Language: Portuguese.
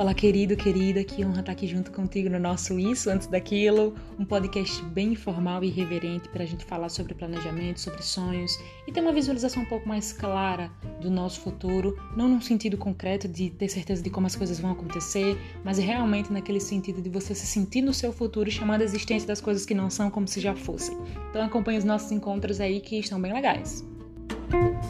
Olá, querido, querida, que honra estar aqui junto contigo no nosso Isso Antes Daquilo, um podcast bem informal e irreverente para a gente falar sobre planejamento, sobre sonhos e ter uma visualização um pouco mais clara do nosso futuro, não num sentido concreto de ter certeza de como as coisas vão acontecer, mas realmente naquele sentido de você se sentir no seu futuro e chamando a existência das coisas que não são como se já fossem. Então acompanhe os nossos encontros aí que estão bem legais. Música